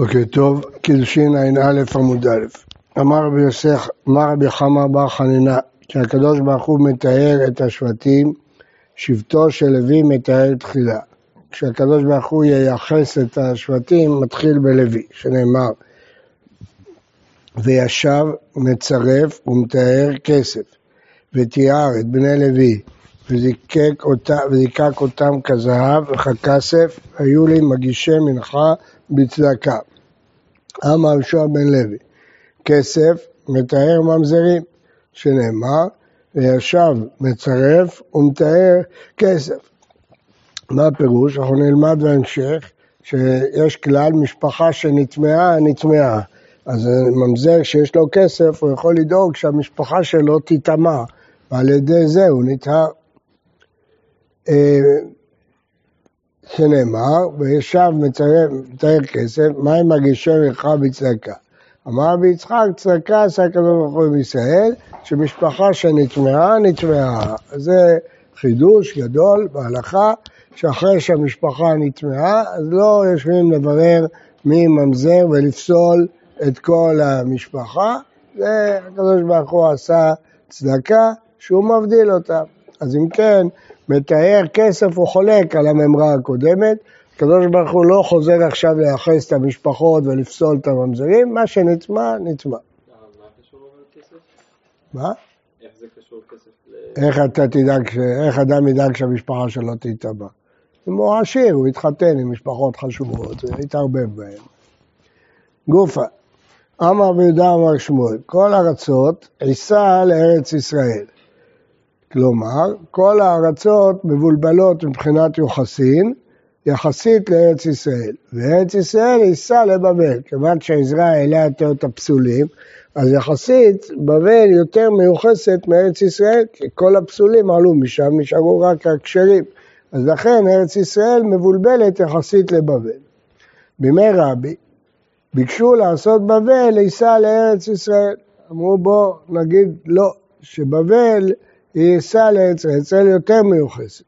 בוקר טוב, קידושין ע"א עמוד א'. אמר רבי יוסף, אמר רבי חמא בר חנינה, שהקדוש ברוך הוא מתאר את השבטים, שבטו של לוי מתאר תחילה. כשהקדוש ברוך הוא ייחס את השבטים, מתחיל בלוי, שנאמר, וישב, מצרף ומתאר כסף, ותיאר את בני לוי, וזיקק אותם, וזיקק אותם כזהב וככסף, היו לי מגישי מנחה בצדקה. אמר יהושע בן לוי, כסף מתאר ממזרים, שנאמר, וישב מצרף ומתאר כסף. מה הפירוש? אנחנו נלמד בהמשך שיש כלל משפחה שנטמעה, נטמעה. אז ממזר שיש לו כסף, הוא יכול לדאוג שהמשפחה שלו תטמע, ועל ידי זה הוא נטהר. שנאמר, וישב מתאר כסף, מה עם מגישי מלכה בצדקה? אמר רבי יצחק, צדקה עשה הקדוש ברוך הוא בישראל, שמשפחה שנטמעה, נטמעה. זה חידוש גדול בהלכה, שאחרי שהמשפחה נטמעה, אז לא יושבים לברר מי ממזר ולפסול את כל המשפחה. זה הקדוש ברוך הוא עשה צדקה שהוא מבדיל אותה. אז אם כן, מתאר כסף הוא חולק על הממרה הקודמת, הקדוש ברוך הוא לא חוזר עכשיו לייחס את המשפחות ולפסול את הממזרים, מה שנטמע, נטמע. מה? איך זה קשור כסף ל... איך אתה תדאג, איך אדם ידאג שהמשפחה שלו תטבע? אם הוא עשיר, הוא יתחתן עם משפחות חשובות, יתערבב בהן. גופה, אמר ויהודה אמר שמואל, כל ארצות עיסה לארץ ישראל. כלומר, כל הארצות מבולבלות מבחינת יוחסין, יחסית לארץ ישראל. וארץ ישראל ייסע לבבל, כיוון שהעזרה העלה יותר את הפסולים, אז יחסית בבל יותר מיוחסת מארץ ישראל, כי כל הפסולים עלו משם, נשארו רק הכשרים. אז לכן ארץ ישראל מבולבלת יחסית לבבל. בימי רבי ביקשו לעשות בבל ייסע לארץ ישראל. אמרו בוא נגיד לא, שבבל ייסע לארץ ישראל יותר מיוחסת.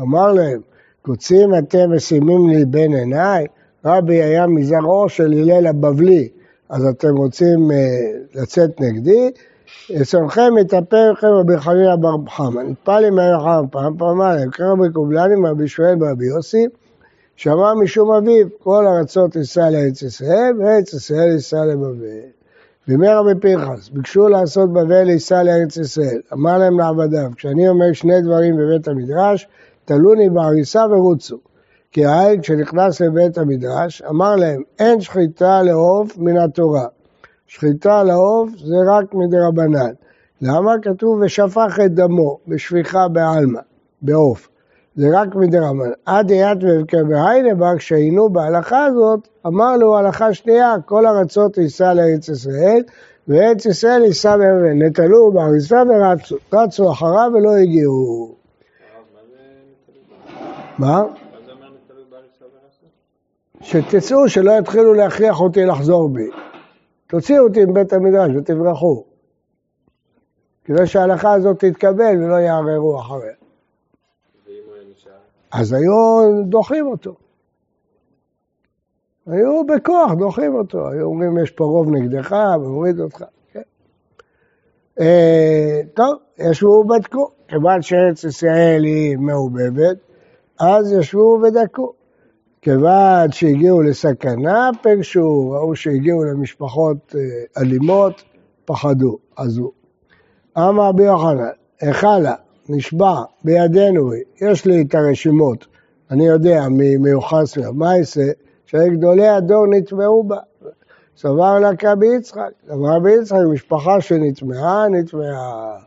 אמר להם, קוצים אתם ושימים לי בין עיניי? רבי היה מזרעו של הלל הבבלי, אז אתם רוצים uh, לצאת נגדי? שונכם יתאפר לכם רבי חנינא בר חמא. נטפל עם רבי חמא פעם, פעמיים, קרא בקובלני רבי שמואל ורבי יוסי, שמע משום אביו, כל ארצות ייסע לארץ ישראל, וארץ ישראל ייסע לבבל. בימי רבי פנחס, ביקשו לעשות בבל ייסע לארץ ישראל. אמר להם לעבדיו, כשאני אומר שני דברים בבית המדרש, תלוני בהריסה ורוצו. כי העין כשנכנס לבית המדרש, אמר להם, אין שחיטה לעוף מן התורה. שחיטה לעוף זה רק מדרבנן. למה? כתוב ושפך את דמו בשפיכה בעלמא, בעוף. זה רק מדרבנן. עד יד ובקר בהיינבר, כשהיינו בהלכה הזאת, אמר לו הלכה שנייה, כל ארצות ייסע לארץ ישראל, וארץ ישראל ייסע לבבל. נטלו בהריסה ורצו, רצו אחריו ולא הגיעו. מה? שתצאו, שלא יתחילו להכריח אותי לחזור בי. תוציאו אותי מבית המדרש ותברחו. כדי שההלכה הזאת תתקבל ולא יערערו אחריה. אז היו דוחים אותו. היו בכוח דוחים אותו, היו אומרים יש פה רוב נגדך ומוריד אותך. כן. אה, טוב, ישבו ובדקו, כיוון שארץ ישראל היא מעובבת, אז ישבו ובדקו. כיוון שהגיעו לסכנה, פגשו, ראו שהגיעו למשפחות אה, אלימות, פחדו, עזו. אמר רבי יוחנן, היכלה, נשבע, בידינו יש לי את הרשימות, אני יודע מי מיוחס יעשה? שגדולי הדור נטמעו בה. סבר לה כרבי יצחק, סבר רבי יצחק, משפחה שנטמעה, נטמעה.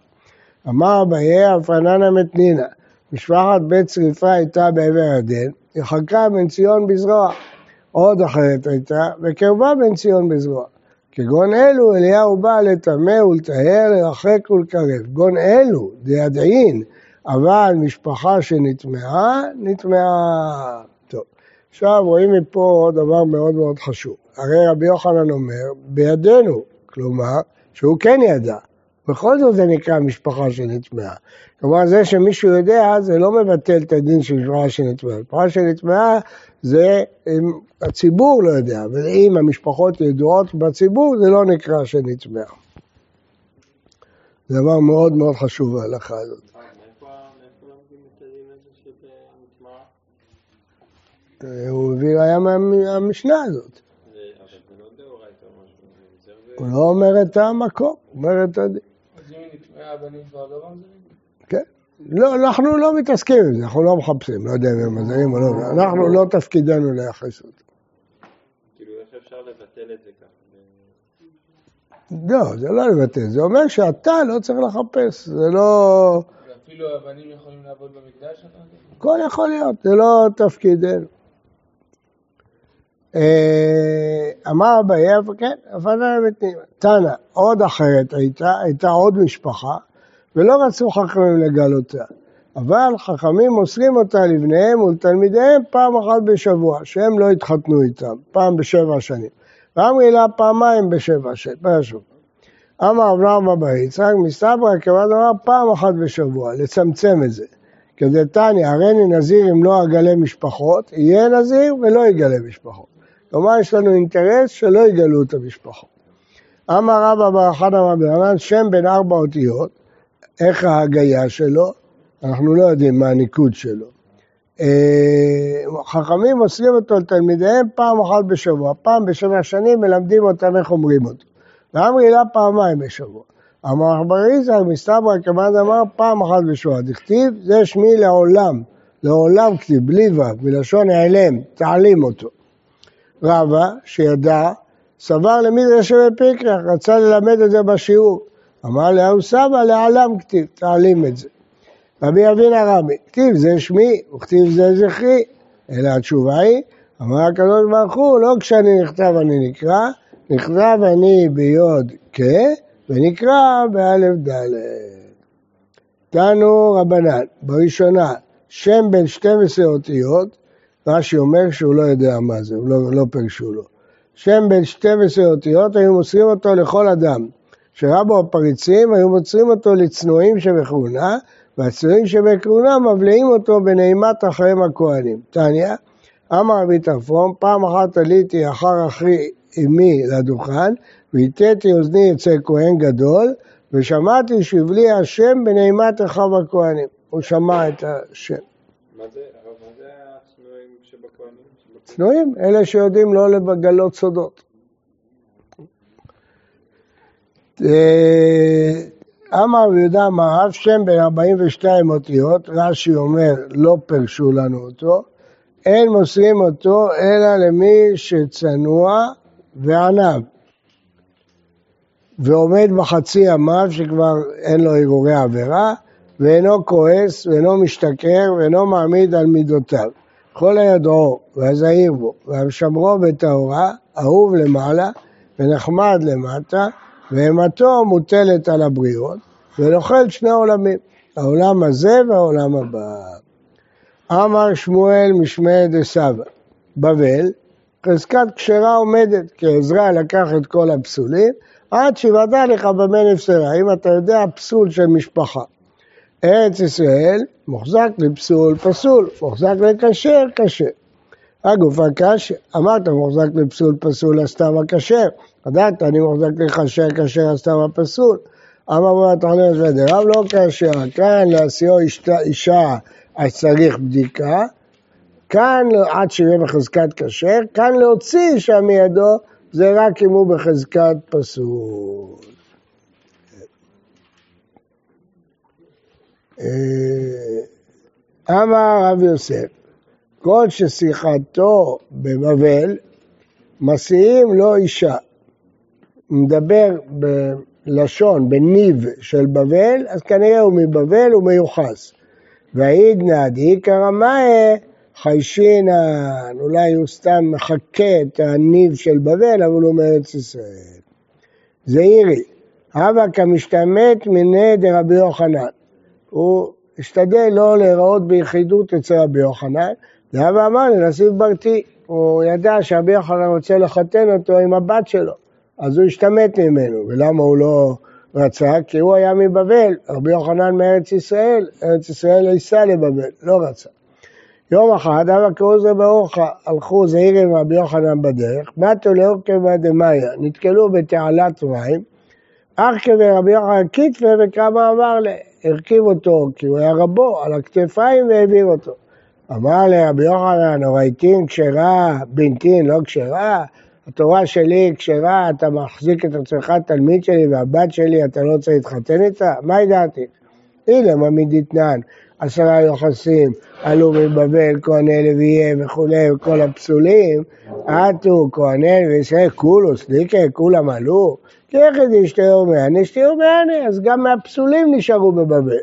אמר אביי, אפרננה מתנינה, משפחת בית שריפה הייתה בעבר הירדן, היא חלקה בן ציון בזרוע. עוד אחרת הייתה, וקרבה בן ציון בזרוע. כגון אלו אליהו בא לטמא ולטהר, לרחק ולקרב. גון אלו, דידעין, אבל משפחה שנטמעה, נטמעה. טוב, עכשיו רואים מפה דבר מאוד מאוד חשוב. הרי רבי יוחנן אומר, בידינו, כלומר, שהוא כן ידע, בכל זאת זה נקרא משפחה שנטמעה. כלומר, זה שמישהו יודע, זה לא מבטל את הדין של משפחה שנטמעה. משפחה שנטמעה זה אם הציבור לא יודע, ואם המשפחות ידועות בציבור, זה לא נקרא שנטמעה. זה דבר מאוד מאוד חשוב ההלכה הזאת. הוא הביא ראיה מהמשנה הזאת. הוא לא אומר את המקום, הוא אומר את הדין. כן. לא, אנחנו לא מתעסקים עם זה, אנחנו לא מחפשים, לא יודע אם הם מזהים או לא, אנחנו לא תפקידנו לייחס אותו. כאילו, איך אפשר לבטל את זה ככה? לא, זה לא לבטל, זה אומר שאתה לא צריך לחפש, זה לא... ואפילו הבנים יכולים לעבוד במקדש? הכל יכול להיות, זה לא תפקידנו. אה, אמר אביי, כן, הפנה לבית תנא, עוד אחרת הייתה, הייתה עוד משפחה, ולא רצו חכמים לגלותה. אבל חכמים מוסרים אותה לבניהם ולתלמידיהם פעם אחת בשבוע, שהם לא התחתנו איתם, פעם בשבע שנים. ואמרי לה פעמיים בשבע שנים, אמר אברהם אבא יצחק, מסתברא כמובן אמר פעם אחת בשבוע, לצמצם את זה. כדתניא, הריני נזיר אם לא אגלה משפחות, יהיה נזיר ולא יגלה משפחות. כלומר, יש לנו אינטרס שלא יגלו את המשפחות. אמר רבא בר אחד אמר ברנן, שם בין ארבע אותיות, איך ההגייה שלו? אנחנו לא יודעים מה הניקוד שלו. אה, חכמים מוסרים אותו לתלמידיהם פעם אחת בשבוע, פעם בשבע שנים מלמדים אותם איך אומרים אותו. ואמרי לה פעמיים בשבוע. אמר רבי יצחק, מסתברא כמעט אמר פעם אחת בשבוע. דכתיב, זה שמי לעולם, לעולם כתיב, בלי ו', מלשון העלם, תעלים אותו. רבא, שידע, סבר למדרש שבפיקרח, רצה ללמד את זה בשיעור. אמר לאהו סבא, לעלם כתיב, תעלים את זה. רבי אבינה רבי, כתיב זה שמי, וכתיב זה זכרי. אלא התשובה היא, אמר הקדוש ברוך הוא, לא כשאני נכתב אני נקרא, נכתב אני ביוד כ, ונקרא באלף ד'. תנו רבנן, בראשונה, שם בין 12 אותיות, רש"י אומר שהוא לא יודע מה זה, לא, לא פרשו לו. שם בין 12 אותיות, היו מוסרים אותו לכל אדם. שרבו הפריצים, היו מוסרים אותו לצנועים שבכהונה, והצנועים שבכהונה מבליעים אותו בנעימת אחריהם הכהנים. תניא, אמר רבי תפרום, פעם אחת עליתי אחר אחי אמי לדוכן, והטאתי אוזני אצל כהן גדול, ושמעתי שהבלי השם בנעימת אחיו הכהנים. הוא שמע את השם. מה זה? מה זה הצנועים שבכהנים? צנועים, אלה שיודעים לא לגלות סודות. אה, אמר יהודה מערב, שם בין 42 אותיות, רש"י אומר, לא פרשו לנו אותו, אין מוסרים אותו אלא למי שצנוע ועניו, ועומד בחצי ימיו שכבר אין לו הרהורי עבירה, ואינו כועס, ואינו משתכר, ואינו מעמיד על מידותיו. כל הידעו, והזהיר בו, והמשמרו בטהורה, אהוב למעלה, ונחמד למטה, ואימתו מוטלת על הבריות, ונאכל שני עולמים, העולם הזה והעולם הבא. אמר שמואל משמעי דסבא, בבל, חזקת כשרה עומדת, כי עזרא לקח את כל הפסולים, עד שיוודע לך במה נפסרה, אם אתה יודע פסול של משפחה. ארץ ישראל מוחזק לפסול פסול, מוחזק לכשר כשר. הגוף הקש, אמרת מוחזק לפסול פסול הסתם הכשר, ידעת אני מוחזק לכשר כשר הסתם הפסול. אמר בו התחלת ודרב לא כאשר, כאן להשיאו אישה אז צריך בדיקה, כאן עד שיהיה בחזקת כשר, כאן להוציא אישה מידו זה רק אם הוא בחזקת פסול. אמר רב יוסף, כל ששיחתו בבבל, מסיעים לו אישה. מדבר בלשון, בניב של בבל, אז כנראה הוא מבבל, הוא מיוחס. והעידנא דאיכא רמאי חיישינן, אולי הוא סתם מחקה את הניב של בבל, אבל הוא מארץ ישראל. זעירי, הווה כמשתמט מיני דרבי יוחנן. הוא השתדל לא להיראות ביחידות אצל רבי יוחנן, והווה אמר לנסיב ברתי. הוא ידע שרבי יוחנן רוצה לחתן אותו עם הבת שלו, אז הוא השתמט ממנו, ולמה הוא לא רצה, כי הוא היה מבבל, רבי יוחנן מארץ ישראל, ארץ ישראל ייסע לבבל, לא רצה. יום אחד, אבא קרוזו באורחה, הלכו זעיר עם רבי יוחנן בדרך, מתו לאורכבה דמאיה, נתקלו בתעלת מים, אך כבי רבי יוחנן קיטפה וכמה אמר לה, הרכיב אותו, כי הוא היה רבו, על הכתפיים והעביר אותו. אמר לרבי יוחנן, הורייתין כשרה, בנתין לא כשרה, התורה שלי כשרה, אתה מחזיק את עצמך תלמיד שלי והבת שלי, אתה לא צריך להתחתן איתה? מה ידעתי? הנה, מה מדתנן, עשרה יוחסים, עלו מבבל, כהני לוויה וכולי, וכל הפסולים, עטו, כהני וישראל, כולו, סליקה, כולם עלו, כי איך ידי שתיאור מעני, שתיאור מעני, אז גם מהפסולים נשארו בבבל.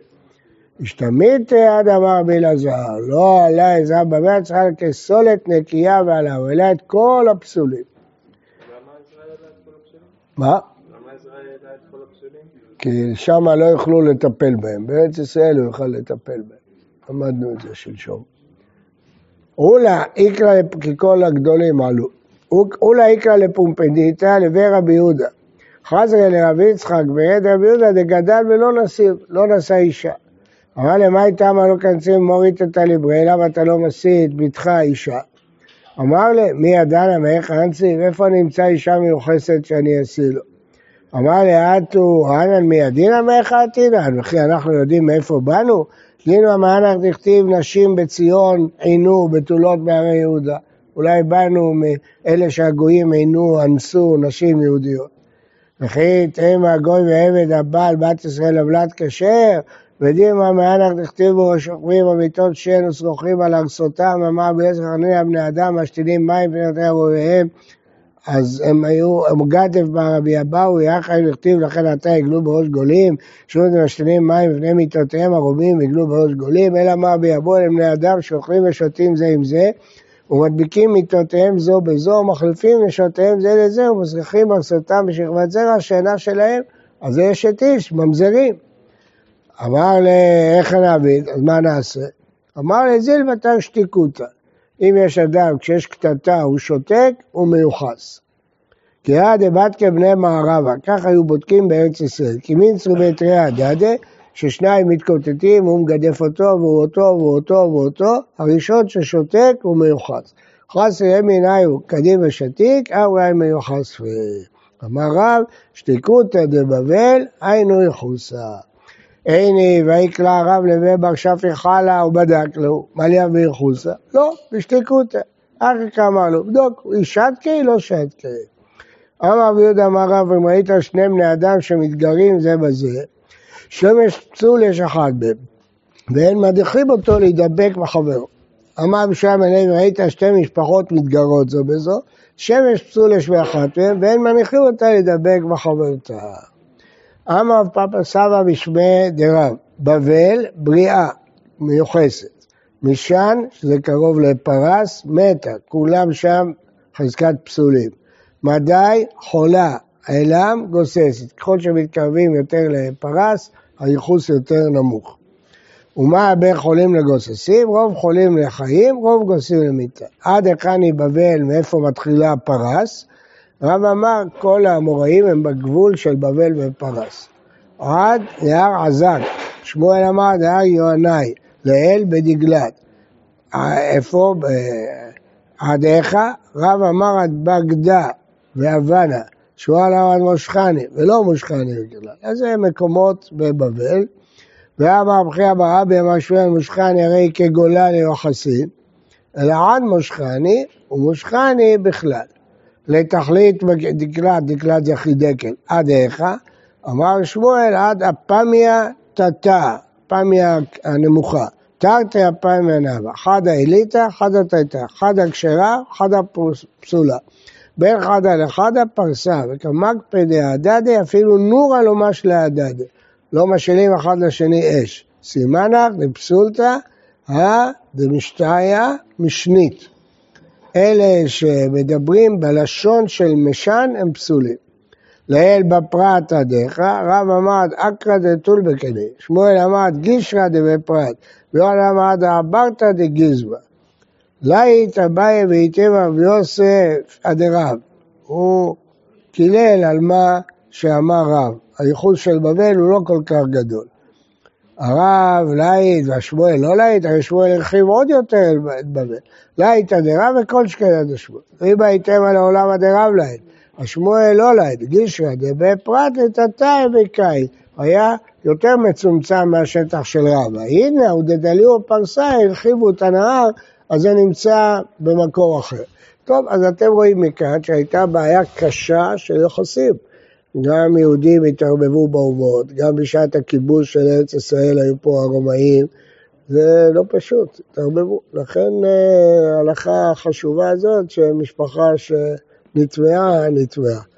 השתמית עד אמר בלעזר, לא עלה עזרה בבבל, צריכה כסולת נקייה ועליו, אלא את כל הפסולים. מה? כי שם לא יוכלו לטפל בהם, בארץ ישראל הוא יוכל לטפל בהם. למדנו את זה שלשום. אולה איקרא, כל הגדולים עלו. אולה איקרא לפומפדיתא לבי רבי יהודה. חזרה לרבי יצחק ויד רבי יהודה דגדל ולא נשיא, לא נשא אישה. אמר למה איתם לא כנסים מורית את הליברי, למה אתה לא משיא את בתך אישה? אמר לי, מי ידענה מאיך אנסי, ואיפה נמצא אישה מיוחסת שאני אשיא לו? אמר לי, אתו אנן מידינא מאיך עתינן, וכי אנחנו יודעים מאיפה באנו? דינא מאנך דכתיב נשים בציון עינו בתולות בהרי יהודה. אולי באנו מאלה שהגויים עינו, אנסו נשים יהודיות. וכי תאמה הגוי ועבד הבעל בת ישראל עוולת כשר, ודימה מאנך דכתיבו שוכבים במיטות שן ושרוכים על ארסותם, אמר בעזר חנינא בני אדם משתינים מים פני אבויהם אז הם היו, הם גדף ברבי אבאו, יחד לכתיב לכן עתה יגלו בראש גולים, שוב משתנים מים בפני מיטותיהם ערומים יגלו בראש גולים, אלא מה רבי אבאו הם בני אדם שאוכלים ושותים זה עם זה, ומדביקים מיטותיהם זו בזו, ומחליפים נשותיהם זה לזה, ומזריחים ארסותם בשכבת זרע שאינה שלהם, אז זה יש את איש, ממזרים. אמר לאיך נעביד, אז מה נעשה? אמר לזיל ותר שתיקותא. אם יש אדם, כשיש קטטה, הוא שותק, הוא מיוחס. כי עד דבתקה בני מערבה, כך היו בודקים בארץ ישראל. כי מין צרובי תריאה דדה, ששניים מתקוטטים, הוא מגדף אותו, והוא אותו, והוא אותו, והוא אותו, הראשון ששותק הוא מיוחס. חס ימין הוא קדים ושתיק, אולי מיוחס. אמר רב, שתיקותא דבבל, היינו יחוסה. איני ויקלע הרב לבי בר שפי חלה, הוא בדק לו, מה לי אביר חוסה? לא, בשתיקותא. אחר כך אמר לו, בדוק, היא שתקי, לא שתקי. אמר רבי יהודה אמר רב, אם ראית שני בני אדם שמתגרים זה בזה, שמש פסול יש אחד מהם, ואין מדיחים אותו להידבק בחברו. אמר בשם אם ראית שתי משפחות מתגרות זו בזו, שמש פסול יש באחת מהם, ואין מניחים אותה להידבק בחברתה. אמר פאפא סבא בשמי דרב, בבל בריאה מיוחסת, משען, שזה קרוב לפרס, מתה, כולם שם חזקת פסולים. מדי חולה, אילם גוססת, ככל שמתקרבים יותר לפרס, הייחוס יותר נמוך. ומה בין חולים לגוססים? רוב חולים לחיים, רוב גוססים למיטה. עד היכן היא בבל, מאיפה מתחילה פרס? רב אמר, כל האמוראים הם בגבול של בבל ופרס. עד להר עזק, שמואל אמר להר יוהנאי, לאל בדגלת. איפה? עד איכה? רב אמר עד בגדה והוונה, שמואל אמר עד מושכני, ולא מושכני בגלל. אז זה מקומות בבבל. ואמר בכי אמר רבי אמר שמואל מושכני הרי כגולן ליוחסין, אלא עד מושכני ומושכני בכלל. לתכלית דקלת, דקלת יחידקל, עד איכה, אמר שמואל עד אפמיה תתה, אפמיה הנמוכה, תרתי אפמיה נאווה, חדה אליתא, חדה תתה, חדה כשרה, חדה פסולה. בין חדה לחדה פרסה, וכמקפדי הדדי אפילו נורא לא מש להדדי. לא משלים אחד לשני אש. סימנך דפסולתא, דמשתיה משנית. אלה שמדברים בלשון של משן הם פסולים. לאל בפרט עדיך, רב עמד אקרא דתול בקני, שמואל עמד גישרא דבפרט, ויואל עמד עברתא דגיזבה. לית אביי והיטב רב יוסף עד רב. הוא קילל על מה שאמר רב, הייחוס של בבל הוא לא כל כך גדול. הרב להיט והשמואל לא להיט, הרי שמואל הרחיב עוד יותר בבל. להיטא דרב וכל שקלה דשמואל. ואם הייתם על העולם הדרב להיט, השמואל לא להיט, גישרא דבפרט לטאטאי בקאי. היה יותר מצומצם מהשטח של רבא. הנה, ודדליהו פרסה, הרחיבו את הנהר, אז זה נמצא במקור אחר. טוב, אז אתם רואים מכאן שהייתה בעיה קשה של יחסים. גם יהודים התערבבו באומות, גם בשעת הכיבוש של ארץ ישראל היו פה הרומאים, זה לא פשוט, התערבבו. לכן אה, ההלכה החשובה הזאת, שמשפחה שנטמעה, נטמעה.